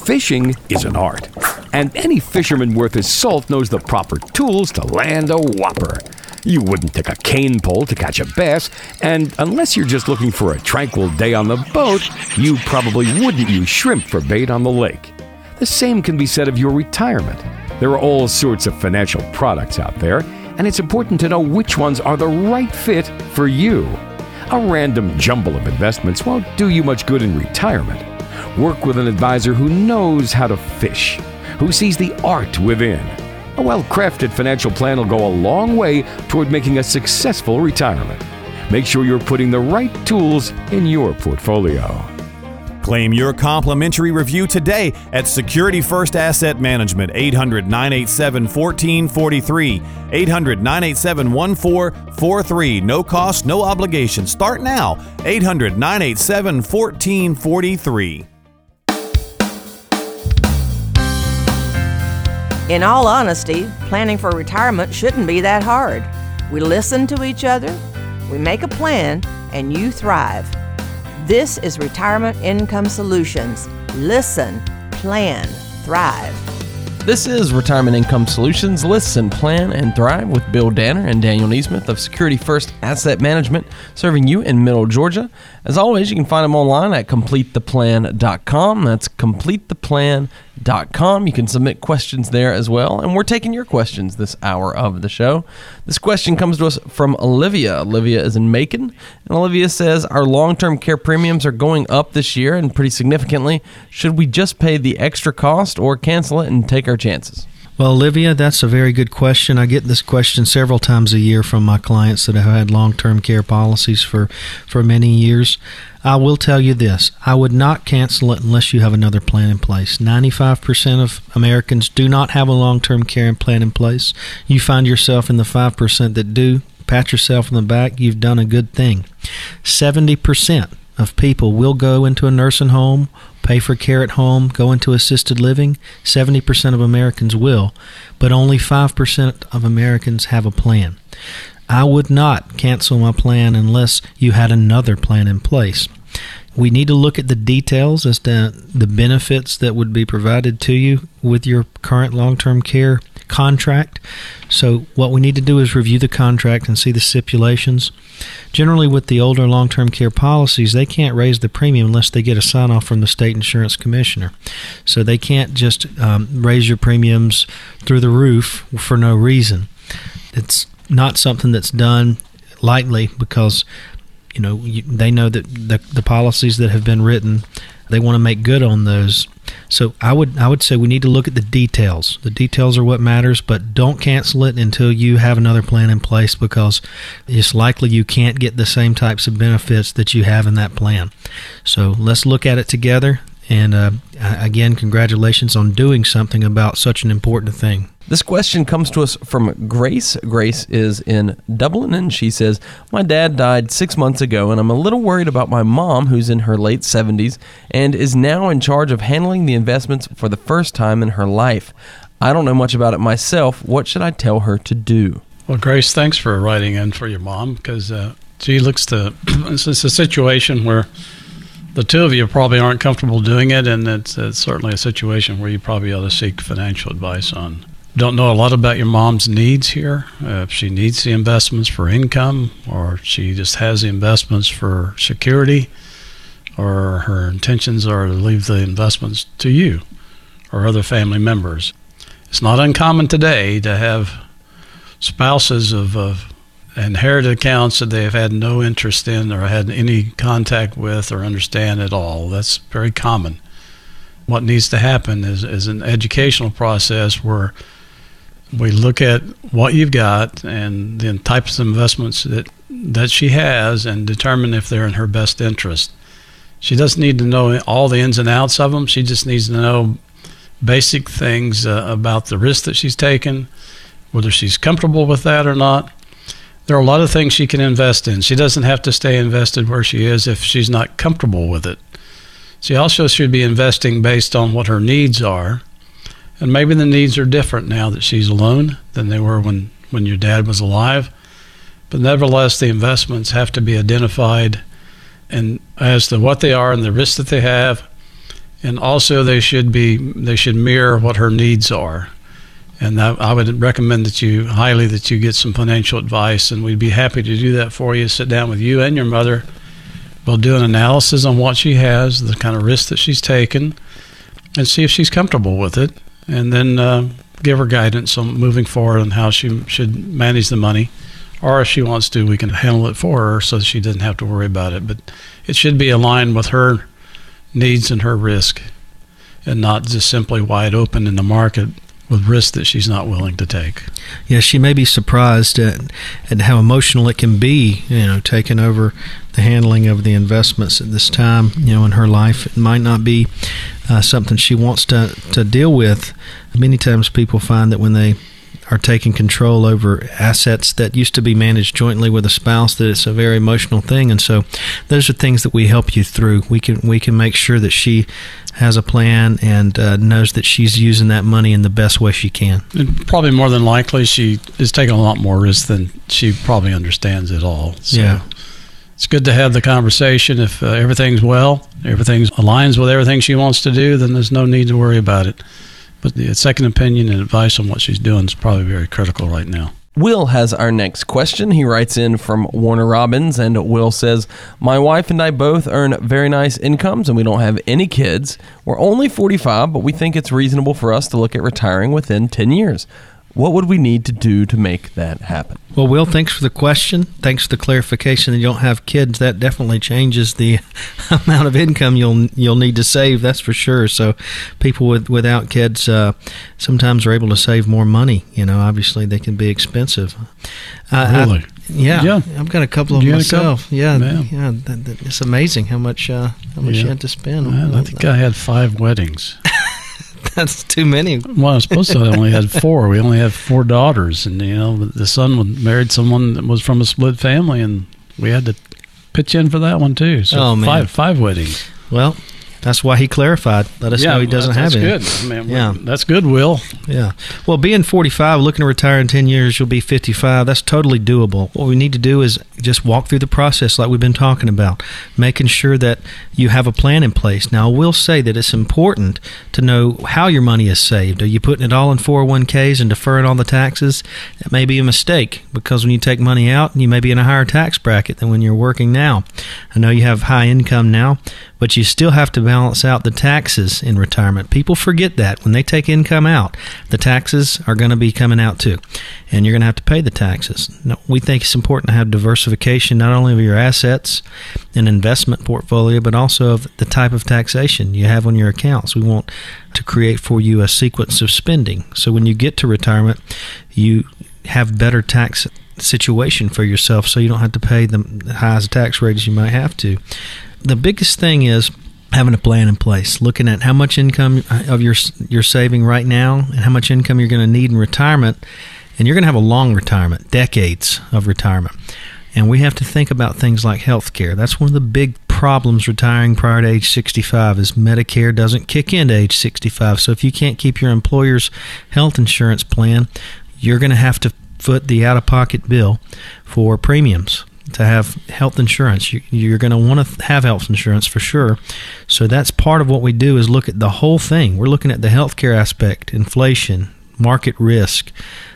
Fishing is an art, and any fisherman worth his salt knows the proper tools to land a whopper. You wouldn't take a cane pole to catch a bass, and unless you're just looking for a tranquil day on the boat, you probably wouldn't use shrimp for bait on the lake. The same can be said of your retirement. There are all sorts of financial products out there, and it's important to know which ones are the right fit for you. A random jumble of investments won't do you much good in retirement. Work with an advisor who knows how to fish, who sees the art within. A well crafted financial plan will go a long way toward making a successful retirement. Make sure you're putting the right tools in your portfolio. Claim your complimentary review today at Security First Asset Management 800 987 1443. 800 987 1443. No cost, no obligation. Start now. 800 987 1443. In all honesty, planning for retirement shouldn't be that hard. We listen to each other, we make a plan, and you thrive. This is Retirement Income Solutions. Listen, plan, thrive. This is Retirement Income Solutions. Listen, plan, and thrive with Bill Danner and Daniel Neesmith of Security First Asset Management, serving you in Middle Georgia. As always, you can find them online at CompleteThePlan.com. That's CompleteThePlan.com. You can submit questions there as well, and we're taking your questions this hour of the show. This question comes to us from Olivia. Olivia is in Macon, and Olivia says our long-term care premiums are going up this year and pretty significantly. Should we just pay the extra cost or cancel it and take our chances? Well, Olivia, that's a very good question. I get this question several times a year from my clients that have had long-term care policies for, for many years. I will tell you this I would not cancel it unless you have another plan in place. 95% of Americans do not have a long term care plan in place. You find yourself in the 5% that do. Pat yourself on the back, you've done a good thing. 70% of people will go into a nursing home, pay for care at home, go into assisted living. 70% of Americans will, but only 5% of Americans have a plan. I would not cancel my plan unless you had another plan in place. We need to look at the details as to the benefits that would be provided to you with your current long term care contract. So, what we need to do is review the contract and see the stipulations. Generally, with the older long term care policies, they can't raise the premium unless they get a sign off from the state insurance commissioner. So, they can't just um, raise your premiums through the roof for no reason. It's not something that's done lightly because you know they know that the, the policies that have been written they want to make good on those. So i would i would say we need to look at the details. The details are what matters but don't cancel it until you have another plan in place because it's likely you can't get the same types of benefits that you have in that plan. So let's look at it together and uh, again congratulations on doing something about such an important thing this question comes to us from Grace. Grace is in Dublin and she says, My dad died six months ago, and I'm a little worried about my mom, who's in her late 70s and is now in charge of handling the investments for the first time in her life. I don't know much about it myself. What should I tell her to do? Well, Grace, thanks for writing in for your mom because uh, she looks to, it's a situation where the two of you probably aren't comfortable doing it, and it's, it's certainly a situation where you probably ought to seek financial advice on don't know a lot about your mom's needs here. Uh, if she needs the investments for income, or she just has the investments for security, or her intentions are to leave the investments to you or other family members. It's not uncommon today to have spouses of, of inherited accounts that they've had no interest in or had any contact with or understand at all. That's very common. What needs to happen is, is an educational process where we look at what you've got and the types of investments that that she has and determine if they're in her best interest. She doesn't need to know all the ins and outs of them. She just needs to know basic things uh, about the risk that she's taken, whether she's comfortable with that or not. There are a lot of things she can invest in. She doesn't have to stay invested where she is if she's not comfortable with it. She also should be investing based on what her needs are. And maybe the needs are different now that she's alone than they were when, when your dad was alive. But nevertheless, the investments have to be identified and as to what they are and the risks that they have. And also they should be they should mirror what her needs are. And I, I would recommend that you highly that you get some financial advice and we'd be happy to do that for you. Sit down with you and your mother We'll do an analysis on what she has, the kind of risk that she's taken, and see if she's comfortable with it, and then uh, give her guidance on moving forward on how she should manage the money. Or if she wants to, we can handle it for her so she doesn't have to worry about it. But it should be aligned with her needs and her risk, and not just simply wide open in the market with risks that she's not willing to take. Yeah, she may be surprised at, at how emotional it can be, you know, taking over the handling of the investments at this time, you know, in her life. It might not be uh, something she wants to, to deal with. Many times people find that when they are taking control over assets that used to be managed jointly with a spouse that it's a very emotional thing. And so those are things that we help you through. We can we can make sure that she has a plan and uh, knows that she's using that money in the best way she can. And probably more than likely she is taking a lot more risk than she probably understands at all. So yeah. it's good to have the conversation. If uh, everything's well, everything aligns with everything she wants to do, then there's no need to worry about it. But the second opinion and advice on what she's doing is probably very critical right now. Will has our next question. He writes in from Warner Robins, and Will says, My wife and I both earn very nice incomes, and we don't have any kids. We're only 45, but we think it's reasonable for us to look at retiring within 10 years. What would we need to do to make that happen? Well, Will, thanks for the question. Thanks for the clarification that you don't have kids. That definitely changes the amount of income you'll you'll need to save. That's for sure. So, people with without kids uh, sometimes are able to save more money. You know, obviously they can be expensive. Uh, really? I, yeah, yeah, I've got a couple of you myself. Yeah, yeah, yeah that, that, it's amazing how much uh, how much yeah. you had to spend. Well, I think I had five weddings. That's too many. Well, I was supposed to. I only had four. We only have four daughters, and you know, the son married someone that was from a split family, and we had to pitch in for that one too. So oh, five five weddings. Well, that's why he clarified. Let us yeah, know he doesn't have it. That's good. I mean, yeah, that's good. Will. Yeah. Well, being 45, looking to retire in 10 years, you'll be 55. That's totally doable. What we need to do is just walk through the process like we've been talking about, making sure that you have a plan in place. Now, I will say that it's important to know how your money is saved. Are you putting it all in 401ks and deferring all the taxes? That may be a mistake because when you take money out, you may be in a higher tax bracket than when you're working now. I know you have high income now, but you still have to balance out the taxes in retirement. People forget that when they take income out, the taxes are going to be coming out too, and you're going to have to pay the taxes. No, we think it's important to have diversification not only of your assets and investment portfolio, but also of the type of taxation you have on your accounts. We want to create for you a sequence of spending, so when you get to retirement, you have better tax situation for yourself so you don't have to pay the highest tax rates you might have to the biggest thing is having a plan in place, looking at how much income of your you're saving right now and how much income you're going to need in retirement, and you're going to have a long retirement, decades of retirement. And we have to think about things like health care. That's one of the big problems retiring prior to age 65 is Medicare doesn't kick in to age 65. So if you can't keep your employer's health insurance plan, you're going to have to foot the out-of-pocket bill for premiums to have health insurance. You, are going to want to have health insurance for sure. So that's part of what we do is look at the whole thing. We're looking at the healthcare aspect, inflation, market risk,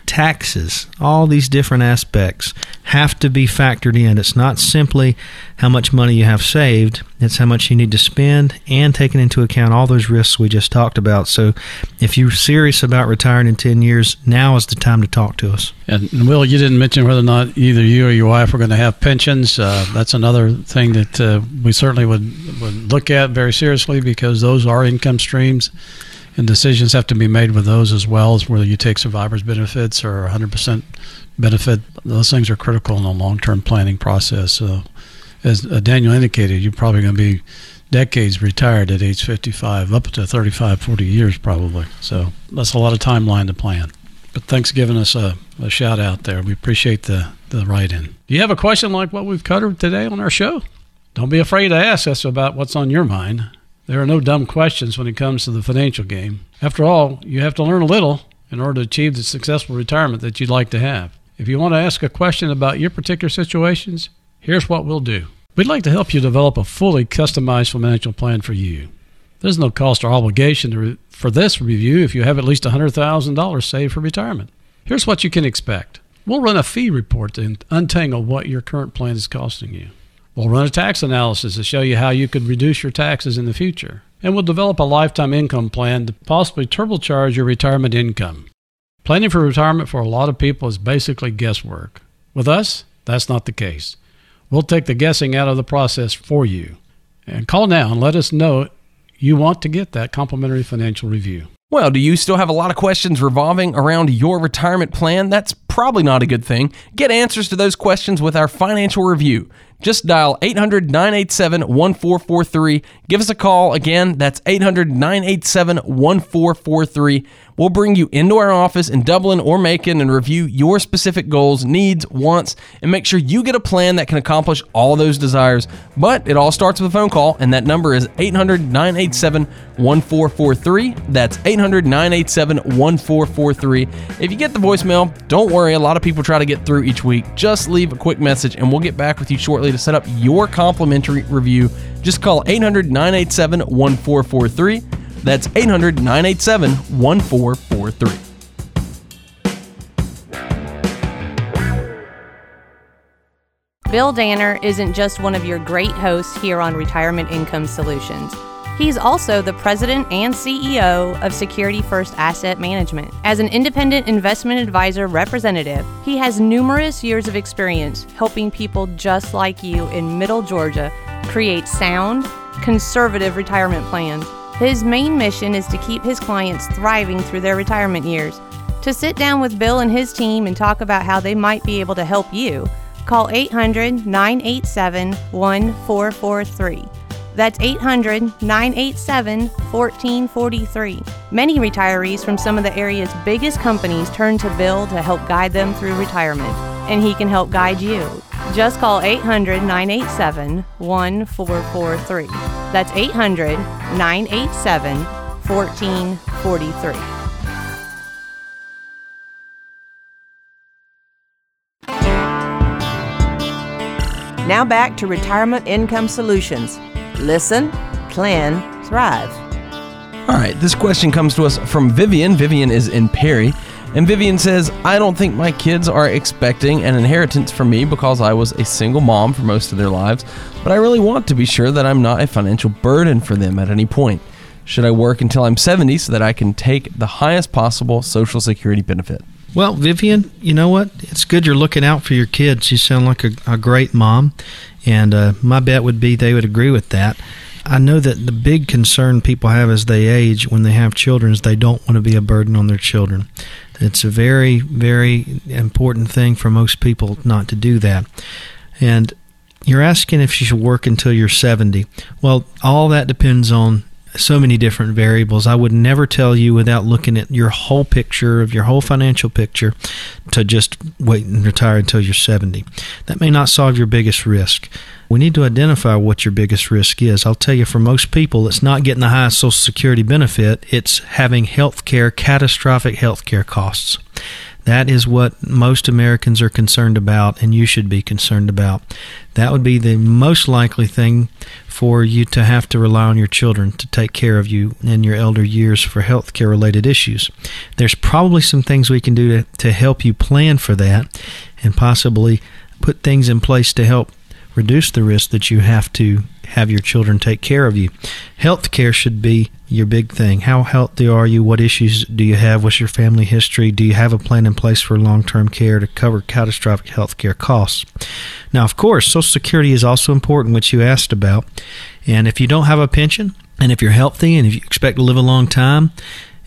taxes, all these different aspects have to be factored in. It's not simply how much money you have saved, it's how much you need to spend and taking into account all those risks we just talked about. So if you're serious about retiring in 10 years, now is the time to talk to us. And, Will, you didn't mention whether or not either you or your wife are going to have pensions. Uh, that's another thing that uh, we certainly would, would look at very seriously because those are income streams and decisions have to be made with those as well as whether you take survivors benefits or 100% benefit. Those things are critical in the long-term planning process. So as uh, daniel indicated you're probably going to be decades retired at age 55 up to 35 40 years probably. So that's a lot of timeline to plan. But thanks for giving us a, a shout out there. We appreciate the, the write-in. Do you have a question like what we've covered today on our show? Don't be afraid to ask. Us about what's on your mind there are no dumb questions when it comes to the financial game. After all, you have to learn a little in order to achieve the successful retirement that you'd like to have. If you want to ask a question about your particular situations, here's what we'll do. We'd like to help you develop a fully customized financial plan for you. There's no cost or obligation re- for this review if you have at least $100,000 saved for retirement. Here's what you can expect. We'll run a fee report to untangle what your current plan is costing you. We'll run a tax analysis to show you how you could reduce your taxes in the future. And we'll develop a lifetime income plan to possibly turbocharge your retirement income. Planning for retirement for a lot of people is basically guesswork. With us, that's not the case. We'll take the guessing out of the process for you. And call now and let us know you want to get that complimentary financial review. Well, do you still have a lot of questions revolving around your retirement plan? That's probably not a good thing. Get answers to those questions with our financial review. Just dial 800 987 1443. Give us a call. Again, that's 800 987 1443. We'll bring you into our office in Dublin or Macon and review your specific goals, needs, wants, and make sure you get a plan that can accomplish all those desires. But it all starts with a phone call, and that number is 800 987 1443. That's 800 987 1443. If you get the voicemail, don't worry. A lot of people try to get through each week. Just leave a quick message, and we'll get back with you shortly to set up your complimentary review. Just call 800 987 1443. That's 800 987 1443. Bill Danner isn't just one of your great hosts here on Retirement Income Solutions. He's also the president and CEO of Security First Asset Management. As an independent investment advisor representative, he has numerous years of experience helping people just like you in Middle Georgia create sound, conservative retirement plans. His main mission is to keep his clients thriving through their retirement years. To sit down with Bill and his team and talk about how they might be able to help you, call 800 987 1443. That's 800 987 1443. Many retirees from some of the area's biggest companies turn to Bill to help guide them through retirement, and he can help guide you. Just call 800 987 1443. That's 800 987 1443. Now back to Retirement Income Solutions. Listen, plan, thrive. All right, this question comes to us from Vivian. Vivian is in Perry. And Vivian says, I don't think my kids are expecting an inheritance from me because I was a single mom for most of their lives, but I really want to be sure that I'm not a financial burden for them at any point. Should I work until I'm 70 so that I can take the highest possible Social Security benefit? Well, Vivian, you know what? It's good you're looking out for your kids. You sound like a, a great mom, and uh, my bet would be they would agree with that. I know that the big concern people have as they age when they have children is they don't want to be a burden on their children. It's a very, very important thing for most people not to do that. And you're asking if you should work until you're 70. Well, all that depends on so many different variables. I would never tell you without looking at your whole picture of your whole financial picture to just wait and retire until you're 70. That may not solve your biggest risk. We need to identify what your biggest risk is. I'll tell you, for most people, it's not getting the highest Social Security benefit, it's having health care, catastrophic health care costs. That is what most Americans are concerned about, and you should be concerned about. That would be the most likely thing for you to have to rely on your children to take care of you in your elder years for health care related issues. There's probably some things we can do to, to help you plan for that and possibly put things in place to help reduce the risk that you have to have your children take care of you. Health care should be your big thing. How healthy are you? What issues do you have? What's your family history? Do you have a plan in place for long term care to cover catastrophic health care costs? Now, of course, Social Security is also important, which you asked about. And if you don't have a pension, and if you're healthy and if you expect to live a long time,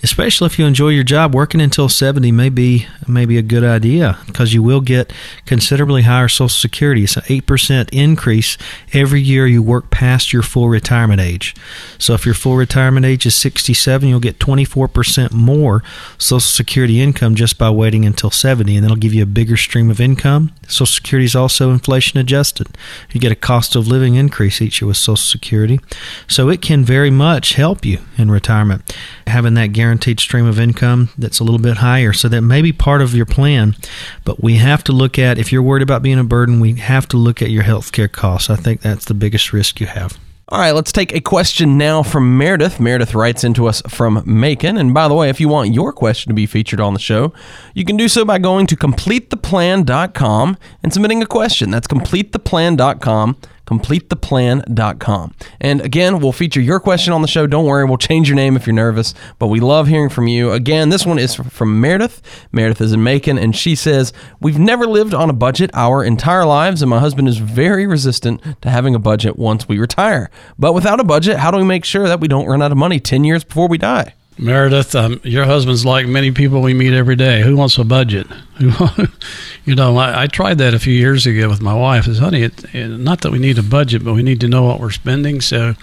especially if you enjoy your job, working until 70 may be, may be a good idea because you will get considerably higher Social Security. It's an 8% increase every year you work past your full retirement age. So if your full retirement age is 67, you'll get 24% more Social Security income just by waiting until 70, and that'll give you a bigger stream of income. Social Security is also inflation adjusted. You get a cost of living increase each year with Social Security. So it can very much help you in retirement. Having that guaranteed stream of income that's a little bit higher. So that may be part of your plan. But we have to look at, if you're worried about being a burden, we have to look at your health care costs. I think that's the biggest risk you have. All right, let's take a question now from Meredith. Meredith writes into us from Macon. And by the way, if you want your question to be featured on the show, you can do so by going to completetheplan.com and submitting a question. That's completetheplan.com completetheplan.com. And again, we'll feature your question on the show. Don't worry, we'll change your name if you're nervous, but we love hearing from you. Again, this one is from Meredith. Meredith is in Macon, and she says, We've never lived on a budget our entire lives, and my husband is very resistant to having a budget once we retire. But without a budget, how do we make sure that we don't run out of money 10 years before we die? Meredith, um, your husband's like many people we meet every day. Who wants a budget? you know, I, I, tried that a few years ago with my wife. Is honey, it, it, not that we need a budget, but we need to know what we're spending. So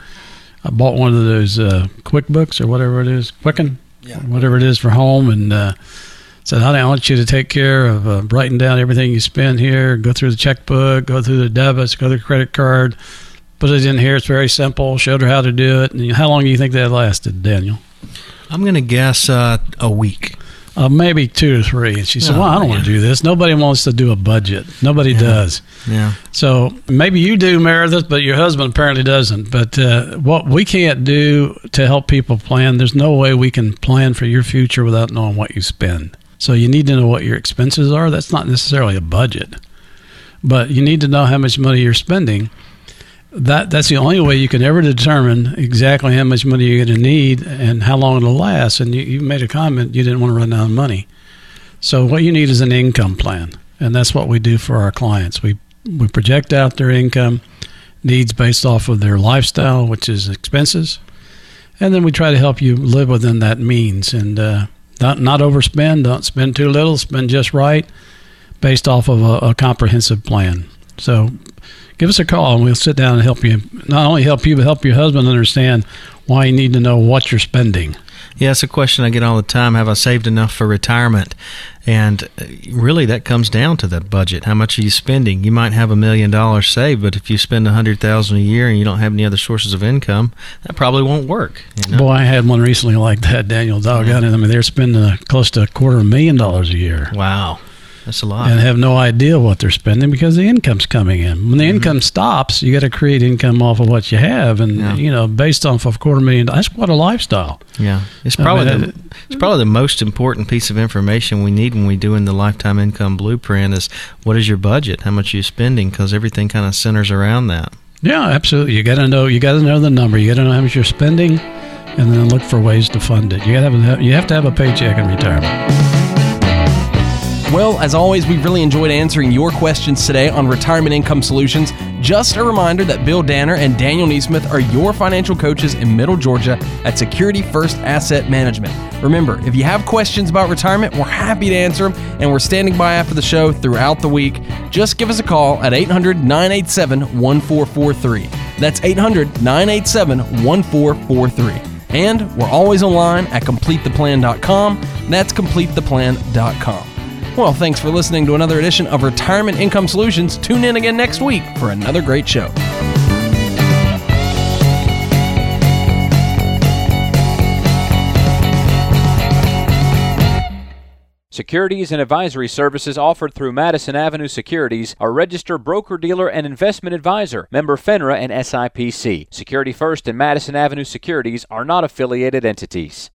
I bought one of those uh, QuickBooks or whatever it is, Quicken, yeah. whatever it is for home, and uh, said, honey, I want you to take care of uh, writing down everything you spend here. Go through the checkbook, go through the debits, go through the credit card. Put it in here. It's very simple. Showed her how to do it. And how long do you think that lasted, Daniel? I'm going to guess uh, a week. Uh, maybe two or three. And she said, oh, Well, I don't want to do this. Nobody wants to do a budget. Nobody yeah. does. Yeah. So maybe you do, Meredith, but your husband apparently doesn't. But uh, what we can't do to help people plan, there's no way we can plan for your future without knowing what you spend. So you need to know what your expenses are. That's not necessarily a budget, but you need to know how much money you're spending that that's the only way you can ever determine exactly how much money you're going to need and how long it'll last. And you, you made a comment you didn't want to run out of money. So what you need is an income plan, and that's what we do for our clients. We we project out their income needs based off of their lifestyle, which is expenses, and then we try to help you live within that means and uh, not not overspend. Don't spend too little. Spend just right, based off of a, a comprehensive plan. So give us a call and we'll sit down and help you. Not only help you, but help your husband understand why you need to know what you're spending. Yeah, it's a question I get all the time. Have I saved enough for retirement? And uh, really, that comes down to that budget. How much are you spending? You might have a million dollars saved, but if you spend a hundred thousand a year and you don't have any other sources of income, that probably won't work. You know? Boy, I had one recently like that, Daniel. Doggone it! I mean, they're spending close to a quarter of a million dollars a year. Wow. That's a lot. And have no idea what they're spending because the income's coming in. When the mm-hmm. income stops, you got to create income off of what you have, and yeah. you know, based off of quarter million, that's quite a lifestyle. Yeah, it's probably I mean, the, it's probably the most important piece of information we need when we doing the lifetime income blueprint is what is your budget, how much are you spending, because everything kind of centers around that. Yeah, absolutely. You got to know. You got to know the number. You got to know how much you're spending, and then look for ways to fund it. You got to have. You have to have a paycheck in retirement. Well, as always, we've really enjoyed answering your questions today on retirement income solutions. Just a reminder that Bill Danner and Daniel Neesmith are your financial coaches in Middle Georgia at Security First Asset Management. Remember, if you have questions about retirement, we're happy to answer them, and we're standing by after the show throughout the week. Just give us a call at 800 987 1443. That's 800 987 1443. And we're always online at CompleteThePlan.com. That's CompleteThePlan.com. Well, thanks for listening to another edition of Retirement Income Solutions. Tune in again next week for another great show. Securities and advisory services offered through Madison Avenue Securities are registered broker dealer and investment advisor, member FINRA and SIPC. Security First and Madison Avenue Securities are not affiliated entities.